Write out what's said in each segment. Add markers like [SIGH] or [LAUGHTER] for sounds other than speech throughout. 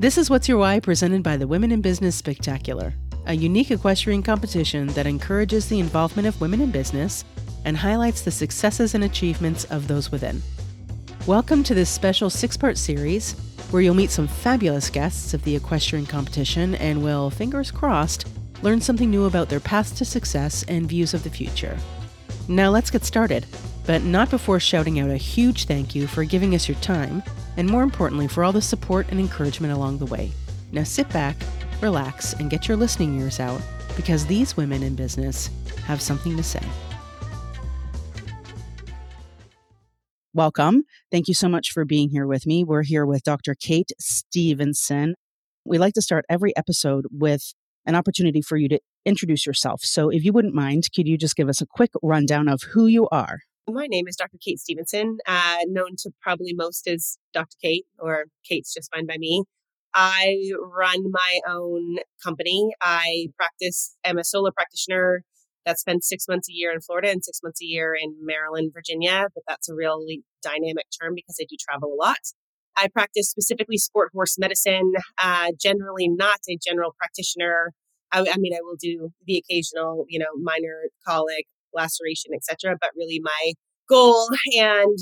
This is What's Your Why presented by the Women in Business Spectacular, a unique equestrian competition that encourages the involvement of women in business and highlights the successes and achievements of those within. Welcome to this special six part series where you'll meet some fabulous guests of the equestrian competition and will, fingers crossed, learn something new about their paths to success and views of the future. Now let's get started, but not before shouting out a huge thank you for giving us your time and more importantly, for all the support and encouragement along the way. Now sit back, relax, and get your listening ears out because these women in business have something to say. Welcome. Thank you so much for being here with me. We're here with Dr. Kate Stevenson. We like to start every episode with an opportunity for you to introduce yourself. So, if you wouldn't mind, could you just give us a quick rundown of who you are? My name is Dr. Kate Stevenson, uh, known to probably most as Dr. Kate, or Kate's just fine by me. I run my own company. I practice, I'm a solo practitioner that spends six months a year in Florida and six months a year in Maryland, Virginia. But that's a really dynamic term because I do travel a lot. I practice specifically sport horse medicine, uh, generally not a general practitioner. I, I mean, I will do the occasional, you know, minor colic, laceration, etc. But really, my goal and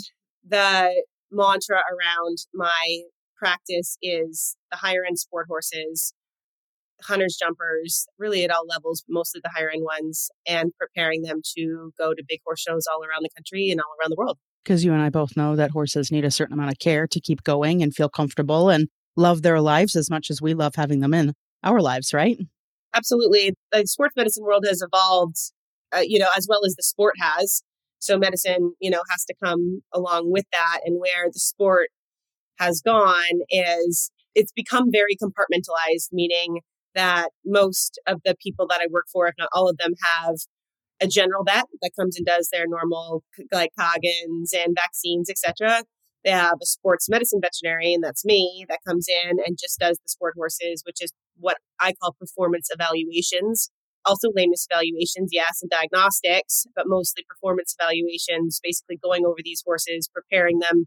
the mantra around my practice is the higher end sport horses, hunters, jumpers, really at all levels, mostly the higher end ones, and preparing them to go to big horse shows all around the country and all around the world. Because you and I both know that horses need a certain amount of care to keep going and feel comfortable and love their lives as much as we love having them in our lives, right? Absolutely. The sports medicine world has evolved uh, you know, as well as the sport has. So medicine, you know, has to come along with that. And where the sport has gone is it's become very compartmentalized, meaning that most of the people that I work for, if not all of them, have a general vet that comes and does their normal like Coggins and vaccines, etc. They have a sports medicine veterinarian, that's me, that comes in and just does the sport horses, which is what I call performance evaluations also lameness evaluations, yes, and diagnostics, but mostly performance evaluations, basically going over these horses, preparing them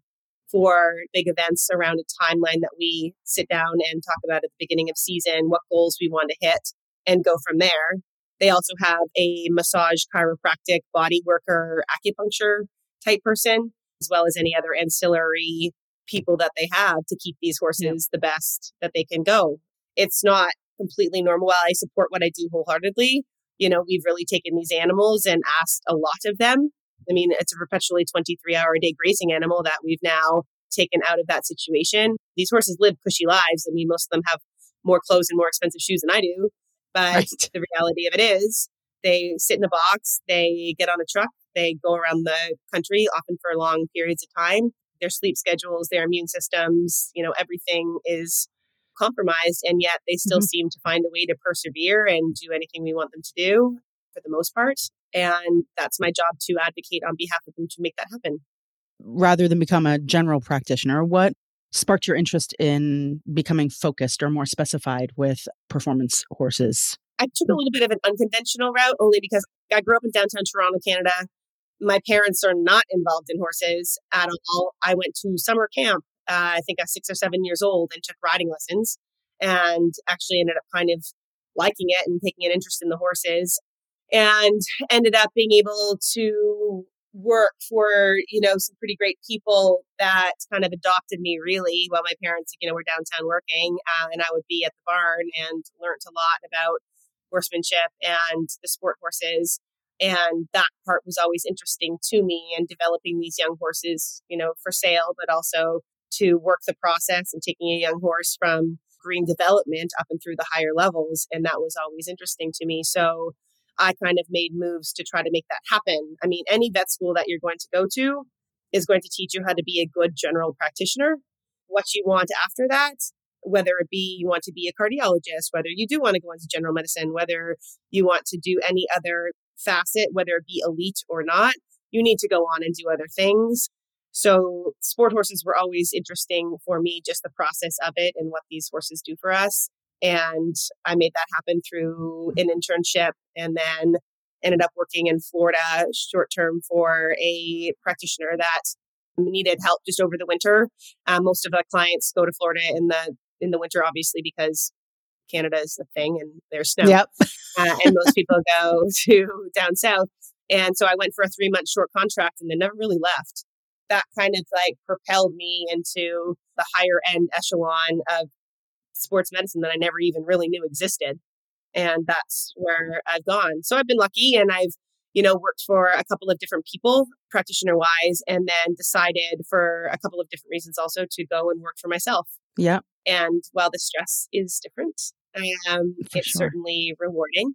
for big events around a timeline that we sit down and talk about at the beginning of season, what goals we want to hit, and go from there. They also have a massage, chiropractic, body worker, acupuncture type person, as well as any other ancillary people that they have to keep these horses yeah. the best that they can go. It's not completely normal. While I support what I do wholeheartedly, you know, we've really taken these animals and asked a lot of them. I mean, it's a perpetually 23 hour a day grazing animal that we've now taken out of that situation. These horses live cushy lives. I mean, most of them have more clothes and more expensive shoes than I do. But right. [LAUGHS] the reality of it is, they sit in a box, they get on a truck, they go around the country, often for long periods of time. Their sleep schedules, their immune systems, you know, everything is compromised and yet they still mm-hmm. seem to find a way to persevere and do anything we want them to do for the most part and that's my job to advocate on behalf of them to make that happen. Rather than become a general practitioner what sparked your interest in becoming focused or more specified with performance horses i took a little bit of an unconventional route only because i grew up in downtown toronto canada. My parents are not involved in horses at all. I went to summer camp uh, I think I was six or seven years old and took riding lessons and actually ended up kind of liking it and taking an interest in the horses and ended up being able to work for you know some pretty great people that kind of adopted me really while my parents you know were downtown working uh, and i would be at the barn and learned a lot about horsemanship and the sport horses. And that part was always interesting to me and developing these young horses you know for sale but also to work the process and taking a young horse from green development up and through the higher levels. And that was always interesting to me. So I kind of made moves to try to make that happen. I mean, any vet school that you're going to go to is going to teach you how to be a good general practitioner. What you want after that, whether it be you want to be a cardiologist, whether you do want to go into general medicine, whether you want to do any other facet, whether it be elite or not, you need to go on and do other things. So sport horses were always interesting for me, just the process of it and what these horses do for us. And I made that happen through an internship and then ended up working in Florida short term for a practitioner that needed help just over the winter. Um, most of the clients go to Florida in the in the winter, obviously, because Canada is the thing and there's snow. Yep. uh, and most people go [LAUGHS] to down south. And so I went for a three month short contract and then never really left. That kind of like propelled me into the higher end echelon of sports medicine that I never even really knew existed. And that's where I've gone. So I've been lucky and I've, you know, worked for a couple of different people, practitioner wise, and then decided for a couple of different reasons also to go and work for myself. Yeah. And while the stress is different, um, it's sure. certainly rewarding.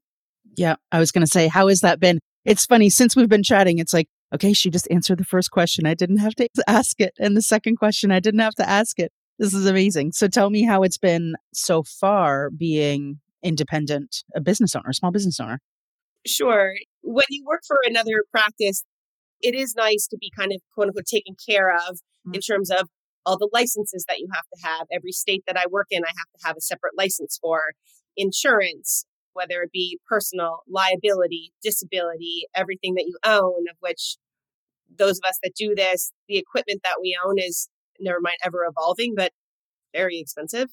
Yeah. I was going to say, how has that been? It's funny, since we've been chatting, it's like, okay, she just answered the first question. I didn't have to [LAUGHS] ask it. And the second question, I didn't have to ask it. This is amazing. So tell me how it's been so far being independent, a business owner, a small business owner. Sure. When you work for another practice, it is nice to be kind of quote unquote taken care of Mm. in terms of all the licenses that you have to have. Every state that I work in, I have to have a separate license for insurance, whether it be personal, liability, disability, everything that you own, of which those of us that do this, the equipment that we own is never mind ever evolving, but very expensive.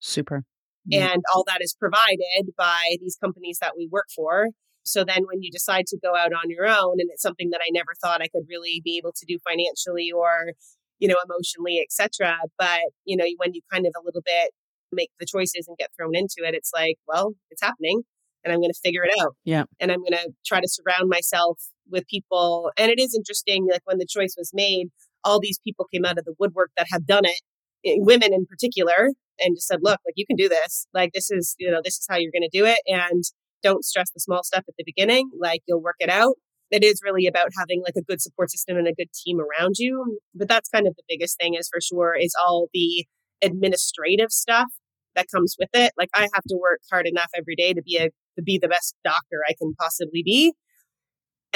Super. Yeah. And all that is provided by these companies that we work for. So then when you decide to go out on your own and it's something that I never thought I could really be able to do financially or, you know, emotionally, etc. But, you know, when you kind of a little bit make the choices and get thrown into it, it's like, well, it's happening and I'm going to figure it out. Yeah. And I'm going to try to surround myself with people. And it is interesting, like when the choice was made, all these people came out of the woodwork that have done it, eh, women in particular, and just said, look, like you can do this. Like this is, you know, this is how you're going to do it. And don't stress the small stuff at the beginning. Like you'll work it out. It is really about having like a good support system and a good team around you. But that's kind of the biggest thing is for sure is all the administrative stuff that comes with it. Like I have to work hard enough every day to be a to be the best doctor I can possibly be.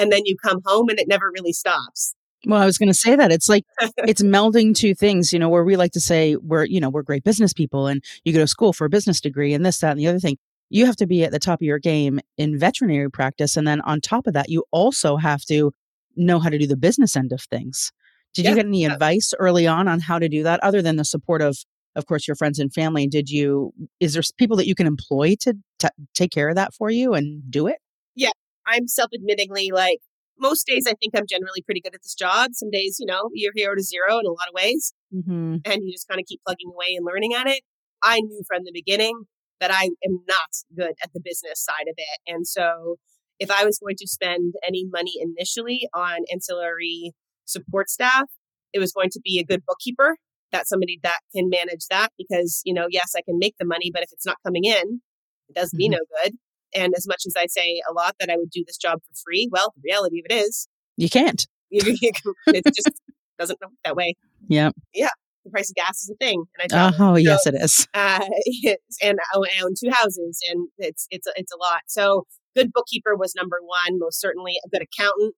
And then you come home and it never really stops. Well, I was going to say that it's like [LAUGHS] it's melding two things, you know, where we like to say we're, you know, we're great business people and you go to school for a business degree and this, that, and the other thing. You have to be at the top of your game in veterinary practice. And then on top of that, you also have to know how to do the business end of things. Did Yeah, you get any advice early on on how to do that other than the support of, of course, your friends and family? Did you, is there people that you can employ to t- take care of that for you and do it? I'm self admittingly like most days I think I'm generally pretty good at this job. Some days, you know, you're hero to zero in a lot of ways Mm-hmm. and you just kind of keep plugging away and learning at it. I knew from the beginning that I am not good at the business side of it. And so if I was going to spend any money initially on ancillary support staff, it was going to be a good bookkeeper that somebody that can manage that because, you know, yes, I can make the money, but if it's not coming in, it does me Mhm. no good. And as much as I say a lot that I would do this job for free, well, the reality of it is, You can't. [LAUGHS] it just doesn't work that way. Yeah. Yeah. The price of gas is a thing, and I. Oh, So, yes, it is. [LAUGHS] uh, it's, and I own- two houses, and it's it's it's a lot. So, good bookkeeper was number one, most certainly. A good accountant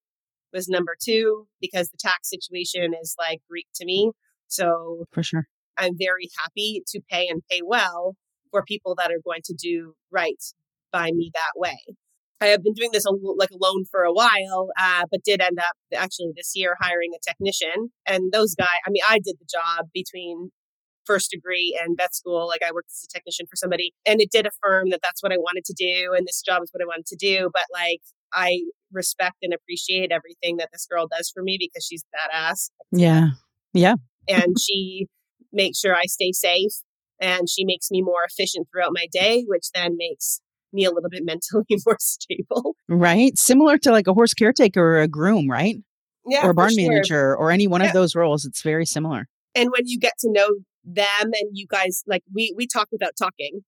was number two because the tax situation is like Greek to me. So, For sure. I'm very happy to pay and pay well for people that are going to do right by me that way. I have been doing this like alone for a while, uh, but did end up actually this year hiring a technician. And those guys, I mean, I did the job between first degree and vet school. Like I worked as a technician for somebody, and it did affirm that that's what I wanted to do, and this job is what I wanted to do. But like, I respect and appreciate everything that this girl does for me because she's badass Yeah, Yeah. and she makes sure I stay safe and she makes me more efficient throughout my day, which then makes me a little bit mentally [LAUGHS] more stable. Right. Similar to like a horse caretaker or a groom, right? Yeah. or a barn sure. manager or any one Yeah. of those roles. It's very similar. And when you get to know them and you guys like we we talk without talking.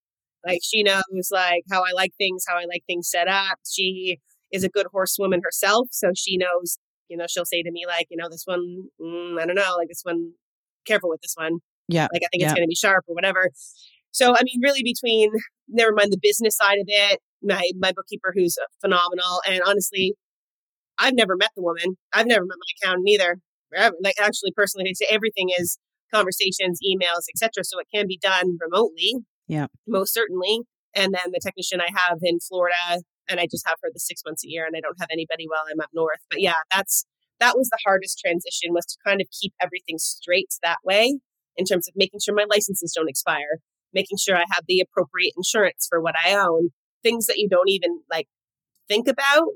Like she knows like how I like things, how I like things set up. She is a good horsewoman herself, so she knows. You know, she'll say to me like, you know, this one, mm, I don't know, like this one, careful with this one. Yeah. Like I think Yeah. it's going to be sharp or whatever. So I mean, really between never mind the business side of it, my my bookkeeper who's phenomenal, and honestly, I've never met the woman. I've never met my accountant either. Like actually, personally, they say everything is conversations, emails, etc. So it can be done remotely. Yeah. most certainly. And then the technician I have in Florida, and I just have her the six months a year, and I don't have anybody while I'm up north. But yeah, that's that was the hardest transition was to kind of keep everything straight that way in terms of making sure my licenses don't expire, making sure I have the appropriate insurance for what I own, things that you don't even like think about.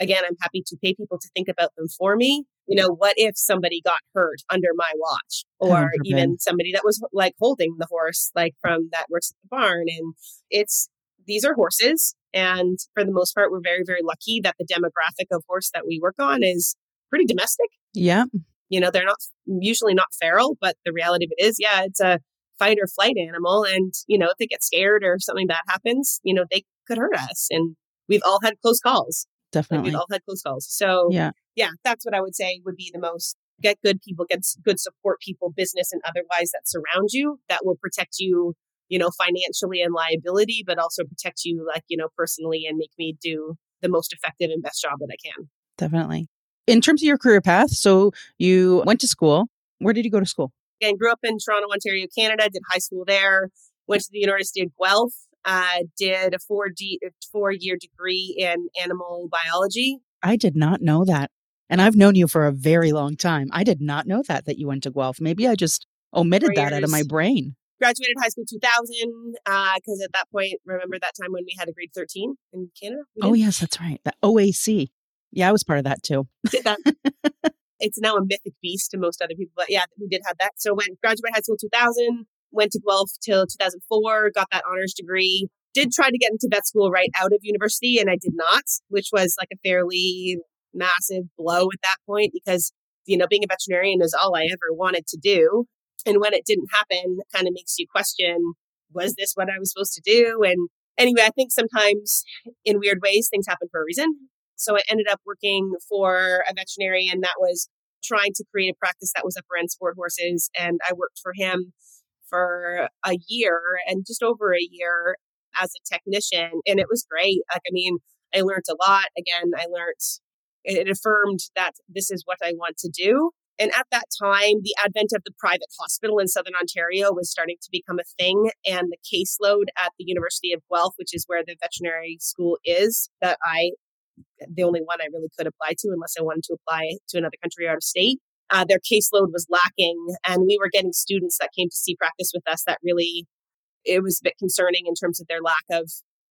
Again, I'm happy to pay people to think about them for me. You know, what if somebody got hurt under my watch or even somebody that was like holding the horse, like from that works at the barn? And it's, these are horses. And for the most part, we're very, very lucky that the demographic of horse that we work on is pretty domestic. Yeah. You know, they're not usually not feral, but the reality of it is, yeah, it's a fight or flight animal. And, you know, if they get scared or something bad happens, you know, they could hurt us. And we've all had close calls. Definitely. Like we've all had close calls. So, yeah. yeah, that's what I would say would be the most get good people, get good support people, business and otherwise that surround you that will protect you, you know, financially and liability, but also protect you, like, you know, personally and make me do the most effective and best job that I can. Definitely. In terms of your career path, so you went to school. Where did you go to school? Again, grew up in Toronto, Ontario, Canada, did high school there, went to the University of Guelph, uh, did a four, D, four year degree in animal biology. I did not know that. And I've known you for a very long time. I did not know that, that you went to Guelph. Maybe I just omitted that out of my brain. Graduated high school 2000, because uh, at that point, remember that time when we had a grade 13 in Canada? Oh, yes, that's right. The OAC. Yeah, I was part of that too. Did that. [LAUGHS] it's now a mythic beast to most other people, but yeah, we did have that. So went graduate high school 2000, went to Guelph till 2004, got that honors degree. Did try to get into vet school right out of university, and I did not, which was like a fairly massive blow at that point because you know being a veterinarian is all I ever wanted to do. And when it didn't happen, kind of makes you question: Was this what I was supposed to do? And anyway, I think sometimes in weird ways things happen for a reason. So I ended up working for a veterinarian that was trying to create a practice that was upper end sport horses. And I worked for him for a year and just over a year as a technician. And it was great. Like, I mean, I learned a lot. Again, I learned, it affirmed that this is what I want to do. And at that time, the advent of the private hospital in Southern Ontario was starting to become a thing. And the caseload at the University of Guelph, which is where the veterinary school is, that I the only one I really could apply to unless I wanted to apply to another country out of state. Uh, their caseload was lacking, and we were getting students that came to see practice with us that really it was a bit concerning in terms of their lack of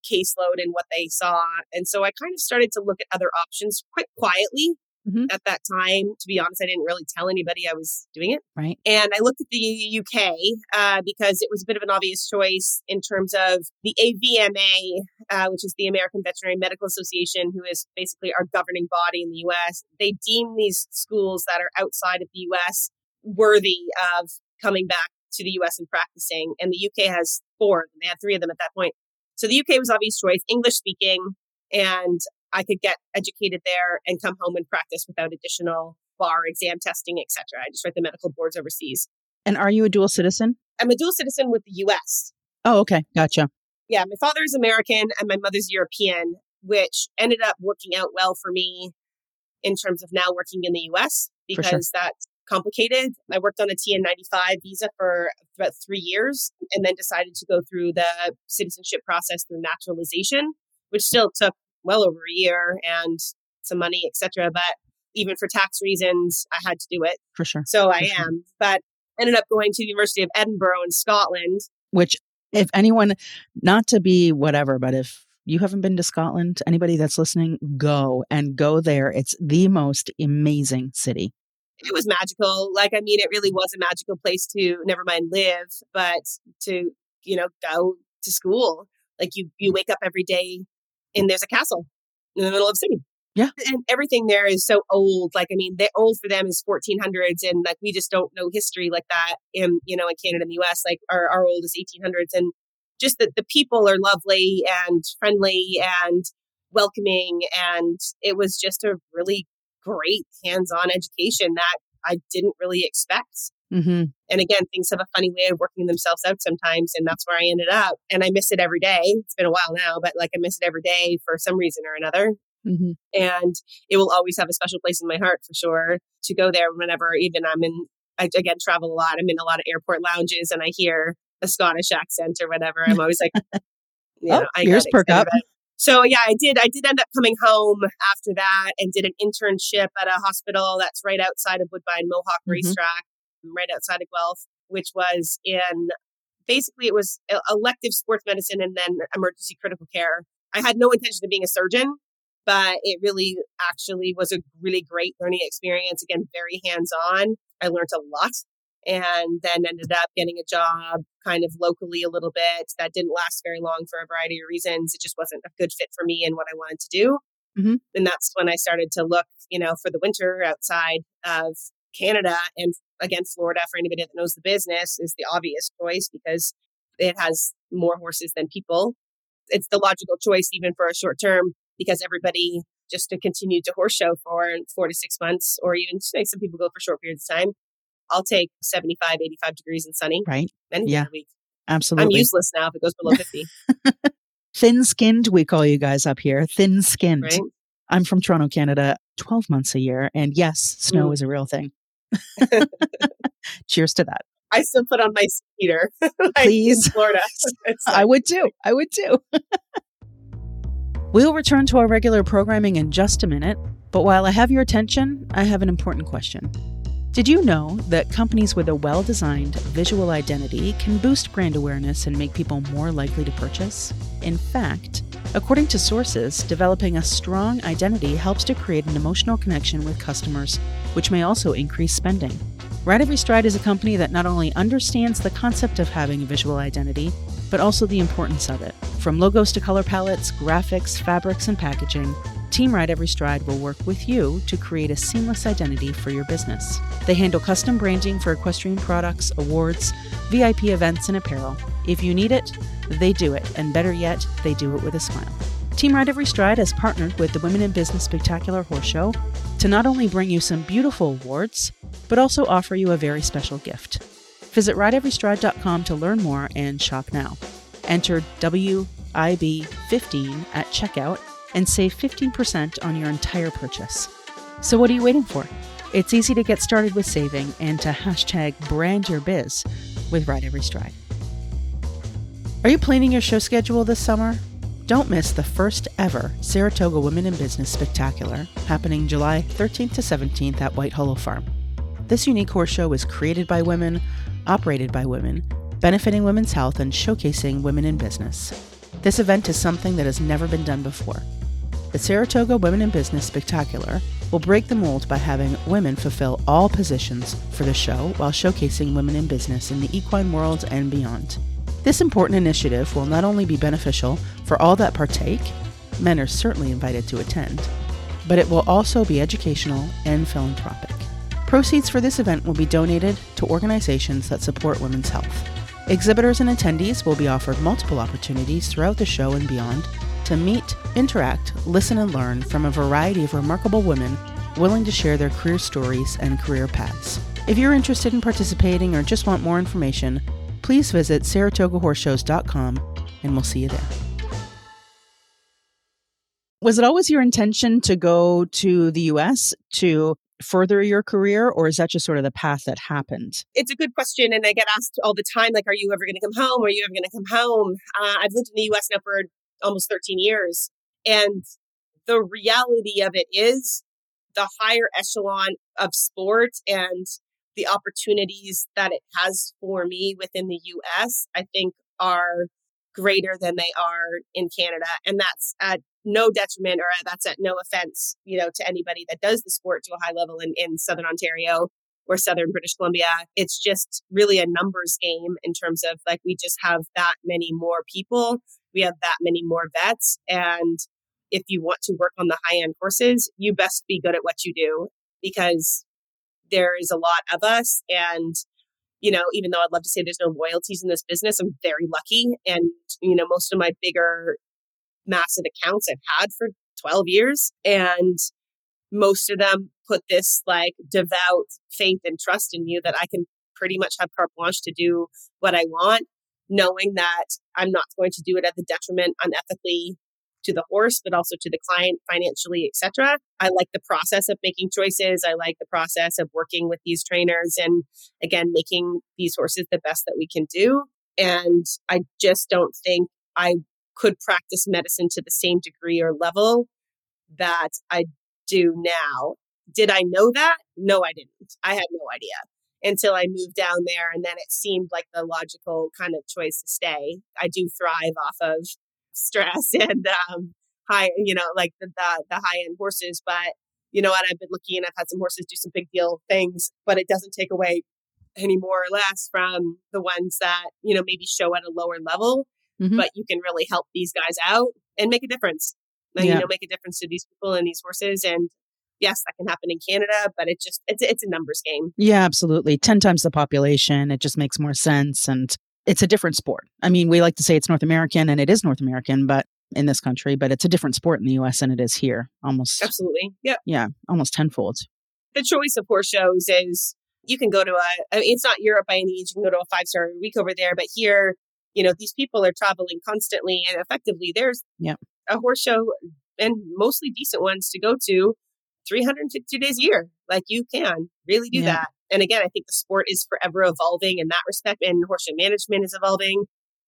caseload and what they saw. And so I kind of started to look at other options quite quietly Mm-hmm. At that time, to be honest, I didn't really tell anybody I was doing it. Right. And I looked at the UK uh, because it was a bit of an obvious choice in terms of the AVMA, uh, which is the American Veterinary Medical Association, who is basically our governing body in the US. They deem these schools that are outside of the US worthy of coming back to the US and practicing. And the UK has four. They had three of them at that point. So the UK was obvious choice, English speaking. And I could get educated there and come home and practice without additional bar exam testing, etc. I just write the medical boards overseas. And are you a dual citizen? I'm a dual citizen with the US. Oh, okay. Gotcha. Yeah, my father is American and my mother's European, which ended up working out well for me in terms of now working in the US because sure. that's complicated. I worked on a TN95 visa for about three years and then decided to go through the citizenship process through naturalization, which still took well over a year and some money, etc. But even for tax reasons, I had to do it. For sure. So for I sure. am. But ended up going to the University of Edinburgh in Scotland. Which, if anyone, not to be whatever, but if you haven't been to Scotland, anybody that's listening, go and go there. It's the most amazing city. It was magical. Like, I mean, it really was a magical place to never mind live, but to, you know, go to school. Like you, you wake up every day and there's a castle in the middle of the city. Yeah. And everything there is so old. Like, I mean, the old for them is 1400s. And like, we just don't know history like that in, you know, in Canada and the US. Like, our, our old is 1800s. And just that the people are lovely and friendly and welcoming. And it was just a really great hands on education that I didn't really expect. Mm-hmm. And again, things have a funny way of working themselves out sometimes. And that's where I ended up. And I miss it every day. It's been a while now, but like I miss it every day for some reason or another. Mm-hmm. And it will always have a special place in my heart for sure to go there whenever, even I'm in, I again travel a lot. I'm in a lot of airport lounges and I hear a Scottish accent or whatever. I'm always like, [LAUGHS] you know, oh, I ears perk up. So yeah, I did. I did end up coming home after that and did an internship at a hospital that's right outside of Woodbine Mohawk mm-hmm. Racetrack right outside of Guelph, which was in basically it was elective sports medicine and then emergency critical care. I had no intention of being a surgeon, but it really actually was a really great learning experience. Again, very hands on. I learned a lot and then ended up getting a job kind of locally a little bit that didn't last very long for a variety of reasons. It just wasn't a good fit for me and what I wanted to do. Mm-hmm. And that's when I started to look, you know, for the winter outside of Canada and again, Florida, for anybody that knows the business, is the obvious choice because it has more horses than people. It's the logical choice, even for a short term, because everybody just to continue to horse show for four to six months, or even say some people go for short periods of time. I'll take 75, 85 degrees and sunny. Right. Any yeah. week. Absolutely. I'm useless now if it goes below 50. [LAUGHS] thin skinned, we call you guys up here. Thin skinned. Right? I'm from Toronto, Canada, 12 months a year. And yes, snow mm. is a real thing. [LAUGHS] Cheers to that. I still put on my heater. [LAUGHS] like Please. Florida. [LAUGHS] Like, I would too. I would too. we'll return to our regular programming in just a minute. But while I have your attention, I have an important question. Did you know that companies with a well designed visual identity can boost brand awareness and make people more likely to purchase? In fact, according to sources, developing a strong identity helps to create an emotional connection with customers, which may also increase spending. Ride Every Stride is a company that not only understands the concept of having a visual identity, but also the importance of it. From logos to color palettes, graphics, fabrics, and packaging, Team Ride Every Stride will work with you to create a seamless identity for your business. They handle custom branding for equestrian products, awards, VIP events, and apparel. If you need it, they do it, and better yet, they do it with a smile. Team Ride Every Stride has partnered with the Women in Business Spectacular Horse Show to not only bring you some beautiful awards, but also offer you a very special gift. Visit rideeverystride.com to learn more and shop now. Enter WIB15 at checkout and save 15% on your entire purchase. So, what are you waiting for? It's easy to get started with saving and to hashtag brand your biz with Ride Every Stride. Are you planning your show schedule this summer? Don't miss the first ever Saratoga Women in Business Spectacular happening July 13th to 17th at White Hollow Farm. This unique horse show is created by women, operated by women, benefiting women's health and showcasing women in business. This event is something that has never been done before. The Saratoga Women in Business Spectacular will break the mold by having women fulfill all positions for the show while showcasing women in business in the equine world and beyond. This important initiative will not only be beneficial for all that partake, men are certainly invited to attend, but it will also be educational and philanthropic. Proceeds for this event will be donated to organizations that support women's health. Exhibitors and attendees will be offered multiple opportunities throughout the show and beyond to meet, interact, listen, and learn from a variety of remarkable women willing to share their career stories and career paths. If you're interested in participating or just want more information, please visit SaratogaHorseShows.com and we'll see you there. Was it always your intention to go to the US to further your career, or is that just sort of the path that happened? It's a good question. And I get asked all the time, like, are you ever going to come home? Are you ever going to come home? Uh, I've lived in the US now for almost 13 years. And the reality of it is the higher echelon of sport and the opportunities that it has for me within the US, I think are greater than they are in Canada. And that's at no detriment or uh, that's at no offense, you know, to anybody that does the sport to a high level in, in Southern Ontario or Southern British Columbia. It's just really a numbers game in terms of like we just have that many more people we have that many more vets. And if you want to work on the high end horses, you best be good at what you do because there is a lot of us. And, you know, even though I'd love to say there's no loyalties in this business, I'm very lucky. And, you know, most of my bigger massive accounts I've had for 12 years. And most of them put this like devout faith and trust in you that I can pretty much have carte blanche to do what I want knowing that I'm not going to do it at the detriment unethically to the horse, but also to the client financially, etc. I like the process of making choices. I like the process of working with these trainers and again, making these horses the best that we can do. And I just don't think I could practice medicine to the same degree or level that I do now. Did I know that? No, I didn't. I had no idea. Until I moved down there. And then it seemed like the logical kind of choice to stay. I do thrive off of [LAUGHS] stress [LAUGHS] and um, high, you know, like the, the, the high end horses. But you know what? I've been looking and I've had some horses do some big deal things, but it doesn't take away any more or less from the ones that, you know, maybe show at a lower level, mm-hmm. but you can really help these guys out and make a difference. And, yeah. you know, make a difference to these people and these horses. And yes, that can happen in Canada, but it just it's it's a numbers game. Yeah, absolutely. Ten times the population, it just makes more sense, and it's a different sport. I mean, we like to say it's North American, and it is North American, but in this country, but it's a different sport in the U.S. than it is here. Almost absolutely, yeah, yeah, almost tenfold. The choice of horse shows is you can go to a. I mean, it's not Europe by any means. You can go to a five star week over there, but here, you know, these people are traveling constantly, and effectively, there's yeah. a horse show and mostly decent ones to go to 352 days a year. Like you can really do yeah. that. And again, I think the sport is forever evolving in that respect, and horse management is evolving.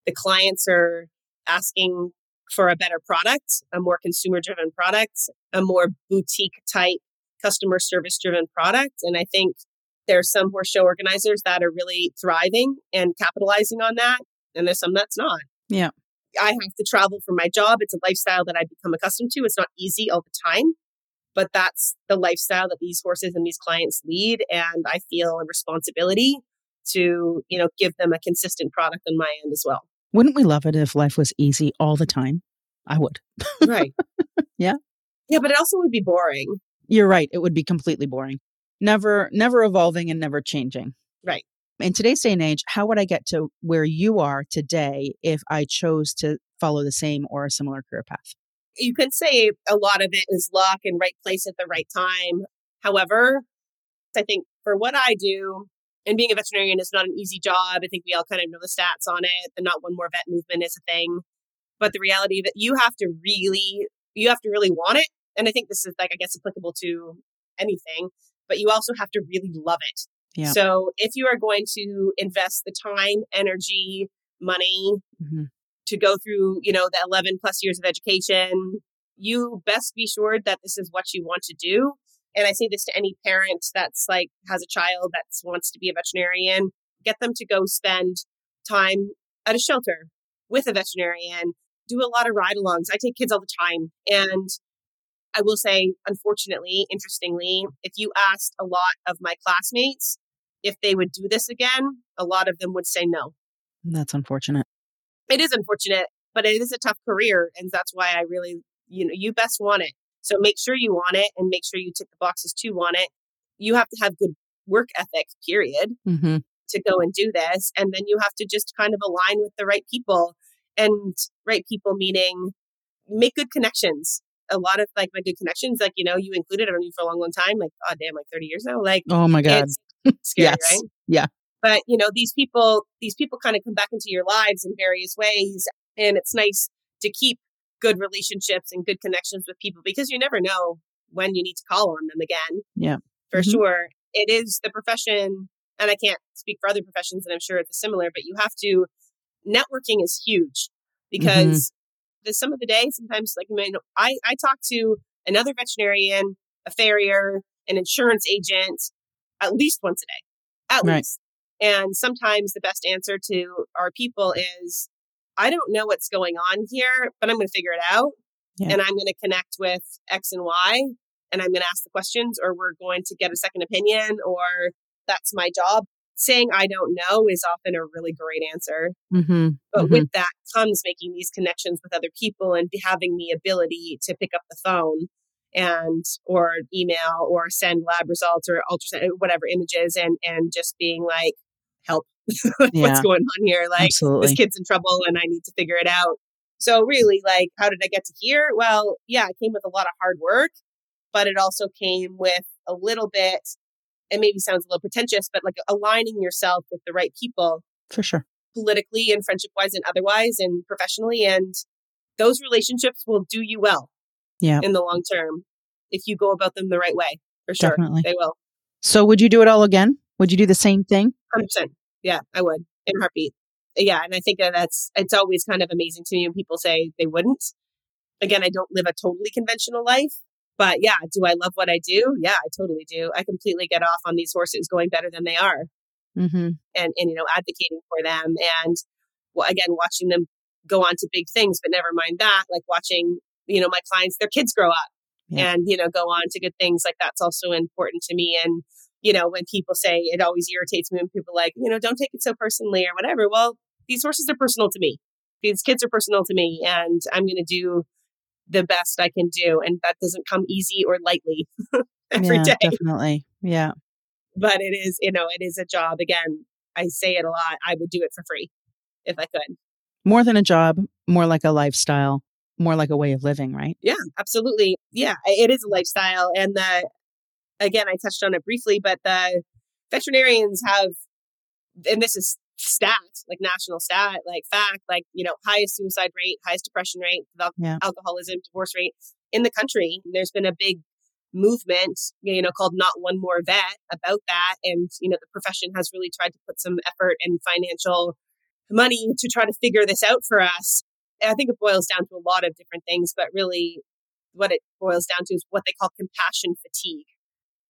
The clients are asking for a better product, a more consumer driven product, a more boutique type customer service driven product. And I think there's some horse show organizers that are really thriving and capitalizing on that. And there's some that's not. Yeah. I have to travel for my job. It's a lifestyle that I've become accustomed to. It's not easy all the time, but that's the lifestyle that these horses and these clients lead. And I feel a responsibility to, you know, give them a consistent product on my end as well. Wouldn't we love it if life was easy all the time? I would. right. [LAUGHS] yeah. Yeah, but it also would be boring. You're right. It would be completely boring. Never, never evolving and never changing. Right. In today's day and age, how would I get to where you are today if I chose to follow the same or a similar career path? You can say a lot of it is luck and right place at the right time. However, I think for what I do, and being a veterinarian is not an easy job. I think we all kind of know the stats on it. The not one more vet movement is a thing. But the reality that you have to really, you have to really want it. And I think this is like, I guess, applicable to anything, but you also have to really love it. Yeah. So if you are going to invest the time, energy, money mm-hmm. To go through, you know, the 11 plus years of education, you best be sure that this is what you want to do and I say this to any parent that's like has a child that wants to be a veterinarian, get them to go spend time at a shelter with a veterinarian, do a lot of ride alongs. I take kids all the time. And I will say, unfortunately, interestingly, if you asked a lot of my classmates if they would do this again, a lot of them would say no. That's unfortunate. It is unfortunate, but it is a tough career. And that's why I really, you know, you best want it. So make sure you want it and make sure you tick the boxes to want it. You have to have good work ethic, period, mm-hmm. to go and do this. And then you have to just kind of align with the right people. And right people meaning make good connections. A lot of like my good connections, like, you know, you included, I've known you for a long, long time, like, oh, damn, like 30 years now. Like, oh my God. scary, [LAUGHS] yes. right? Yeah. But, you know, these people, these people kind of come back into your lives in various ways. And it's nice to keep good relationships and good connections with people because you never know when you need to call on them again. Yeah. For mm-hmm. sure. It is the profession, and I can't speak for other professions, and I'm sure it's similar, but you have to, networking is huge because mm-hmm. the, sum of the day, sometimes, like, I, I talk to another veterinarian, a farrier, an insurance agent at least once a day, at right. least. And sometimes the best answer to our people is I don't know what's going on here, but I'm going to figure it out. Yeah. And I'm going to connect with X and Y and I'm going to ask the questions, or we're going to get a second opinion, or that's my job. Saying I don't know is often a really great answer. Mm-hmm. But mm-hmm. with that comes making these connections with other people and having the ability to pick up the phone and or email or send lab results or ultrasound whatever images and and just being like help [LAUGHS] what's yeah. going on here like Absolutely. this kid's in trouble and i need to figure it out. So really like how did i get to here? Well yeah it came with a lot of hard work but it also came with a little bit it maybe sounds a little pretentious but like aligning yourself with the right people for sure. politically and friendship wise and otherwise and professionally and those relationships will do you well yeah. in the long term if you go about them the right way for sure. Definitely. they will. So would you do it all again would you do the same thing 100% yeah, I would in heartbeat. Yeah, and I think that that's it's always kind of amazing to me when people say they wouldn't. Again, I don't live a totally conventional life, but yeah, do I love what I do? Yeah, I totally do. I completely get off on these horses going better than they are. mm-hmm. and and you know advocating for them and well, again watching them go on to big things but never mind that like watching you know my clients their kids grow up yeah. and you know go on to good things like that's also important to me and you know when people say it always irritates me when people like you know don't take it so personally or whatever well these horses are personal to me. These kids are personal to me and i'm going to do the best i can do and that doesn't come easy or lightly [LAUGHS] every yeah, day. definitely. Yeah. But it is you know it is a job. Again i say it a lot i would do it for free if i could. More than a job more like a lifestyle more like a way of living right? Yeah absolutely. Yeah it is a lifestyle and the again i touched on it briefly but the veterinarians have and this is stat like national stat like fact like you know highest suicide rate highest depression rate yeah. alcoholism divorce rate in the country there's been a big movement, you know, called Not One More Vet about that. And, you know, the profession has really tried to put some effort and financial money to try to figure this out for us. And I think it boils down to a lot of different things, but really what it boils down to is what they call compassion fatigue.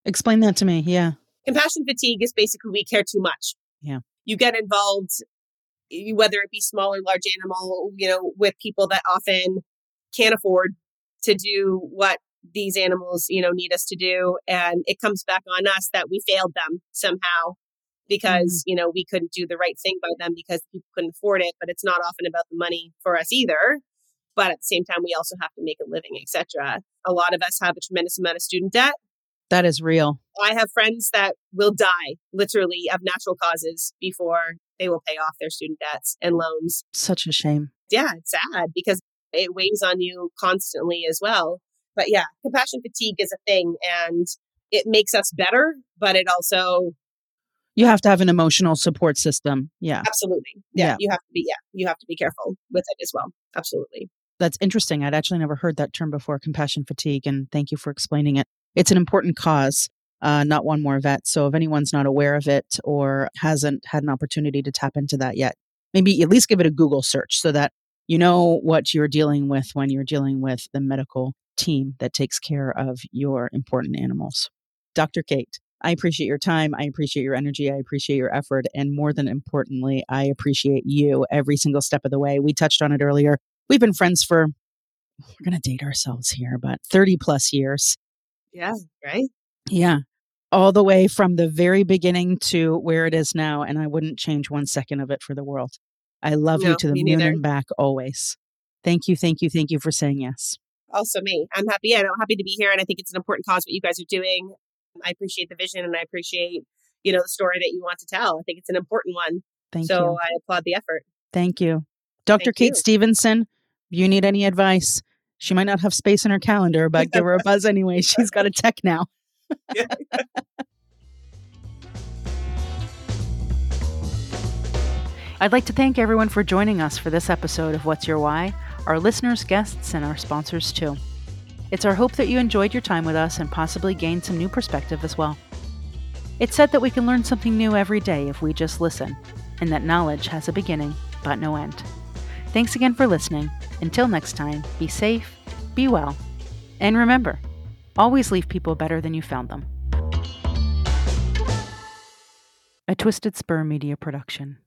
Explain that to me. Yeah. Compassion fatigue is basically we care too much. Yeah. You get involved, whether it be small or large animal, you know, with people that often can't afford to do what these animals, you know, need us to do. And it comes back on us that we failed them somehow because, mm-hmm. you know, we couldn't do the right thing by them because people couldn't afford it. But it's not often about the money for us either. But at the same time, we also have to make a living, etc. A lot of us have a tremendous amount of student debt. That is real. I have friends that will die literally of natural causes before they will pay off their student debts and loans. Such a shame. Yeah, it's sad because it weighs on you constantly as well. But yeah, compassion fatigue is a thing and it makes us better, but it also you have to have an emotional support system. Yeah. Absolutely. Yeah, yeah. You have to be yeah, you have to be careful with it as well. Absolutely. That's interesting. I'd actually never heard that term before, compassion fatigue, and thank you for explaining it. It's an important cause, uh, not one more vet. So if anyone's not aware of it or hasn't had an opportunity to tap into that yet, maybe at least give it a Google search so that you know what you're dealing with when you're dealing with the medical team that takes care of your important animals. Dr. Kate, I appreciate your time. I appreciate your energy. I appreciate your effort. And more than importantly, I appreciate you every single step of the way. We touched on it earlier. We've been friends for, we're going to date ourselves here, but 30 plus years. Yeah, right? Yeah. All the way from the very beginning to where it is now. And I wouldn't change one second of it for the world. I love no, you to the moon neither. and back always. Thank you, thank you, thank you for saying yes also me. I'm happy. I'm happy to be here, and I think it's an important cause what you guys are doing. I appreciate the vision, and I appreciate you know the story that you want to tell. I think it's an important one. Thank so you. So I applaud the effort. Thank you, Dr. Thank Kate you. Stevenson. If you need any advice, she might not have space in her calendar, but give her a buzz anyway. [LAUGHS] She's got a tech now. [LAUGHS] I'd like to thank everyone for joining us for this episode of What's Your Why our listeners, guests, and our sponsors too. It's our hope that you enjoyed your time with us and possibly gained some new perspective as well. It's said that we can learn something new every day if we just listen, and that knowledge has a beginning but no end. Thanks again for listening. Until next time, be safe, be well, and remember always leave people better than you found them. A Twisted Spur Media Production.